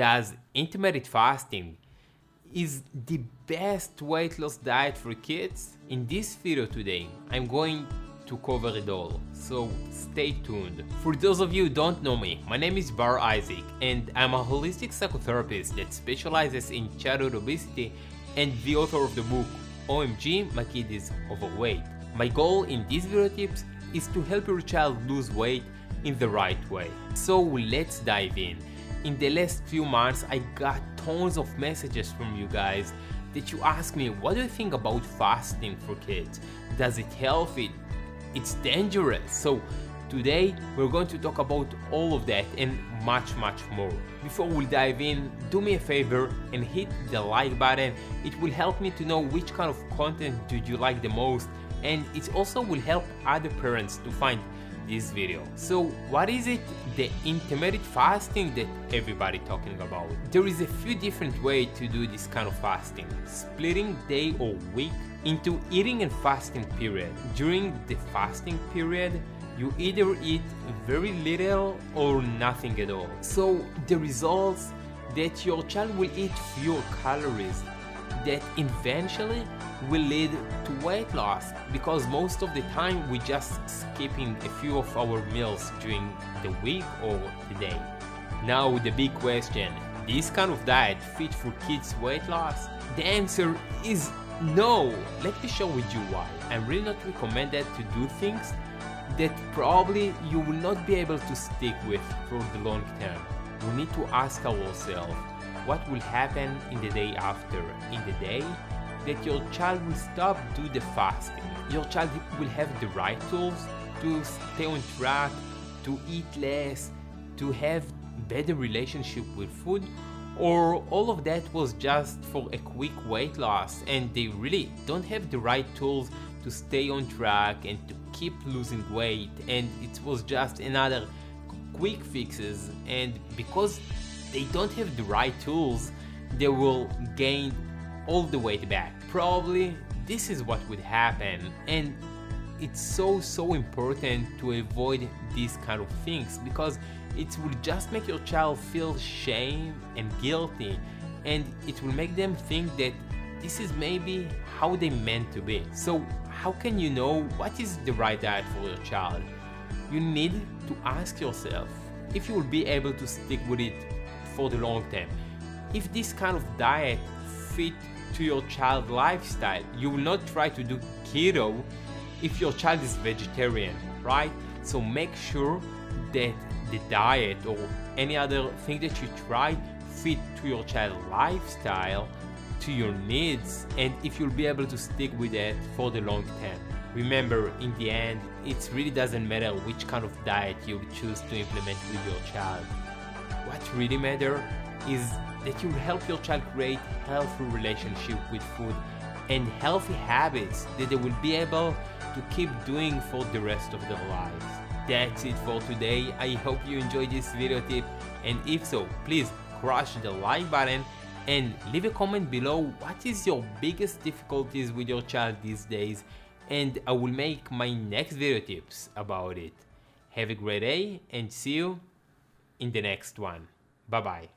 Does intermittent fasting is the best weight loss diet for kids? In this video today, I'm going to cover it all, so stay tuned. For those of you who don't know me, my name is Bar Isaac and I'm a holistic psychotherapist that specializes in childhood obesity and the author of the book OMG My Kid is Overweight. My goal in these video tips is to help your child lose weight in the right way. So let's dive in. In the last few months I got tons of messages from you guys that you ask me what do you think about fasting for kids? Does it help it? It's dangerous. So today we're going to talk about all of that and much much more. Before we dive in, do me a favor and hit the like button. It will help me to know which kind of content do you like the most and it also will help other parents to find this video. So what is it the intermittent fasting that everybody talking about? There is a few different way to do this kind of fasting. Splitting day or week into eating and fasting period. During the fasting period, you either eat very little or nothing at all. So the results that your child will eat fewer calories that eventually will lead to weight loss because most of the time we just skipping a few of our meals during the week or the day. Now the big question, this kind of diet fit for kids weight loss? The answer is no. Let me show with you why. I'm really not recommended to do things that probably you will not be able to stick with for the long term. We need to ask ourselves what will happen in the day after. In the day that your child will stop do the fasting. Your child will have the right tools to stay on track, to eat less, to have better relationship with food or all of that was just for a quick weight loss and they really don't have the right tools to stay on track and to keep losing weight and it was just another quick fixes and because they don't have the right tools they will gain all the weight back. Probably this is what would happen and it's so so important to avoid these kind of things because it will just make your child feel shame and guilty and it will make them think that this is maybe how they meant to be. So how can you know what is the right diet for your child? You need to ask yourself if you will be able to stick with it for the long term. If this kind of diet fit to your child lifestyle. You will not try to do keto if your child is vegetarian, right? So make sure that the diet or any other thing that you try fit to your child lifestyle, to your needs, and if you'll be able to stick with it for the long term. Remember, in the end, it really doesn't matter which kind of diet you choose to implement with your child. What really matters is that you help your child create healthy relationship with food and healthy habits that they will be able to keep doing for the rest of their lives. That's it for today. I hope you enjoyed this video tip and if so, please crush the like button and leave a comment below what is your biggest difficulties with your child these days and I will make my next video tips about it. Have a great day and see you in the next one. Bye bye.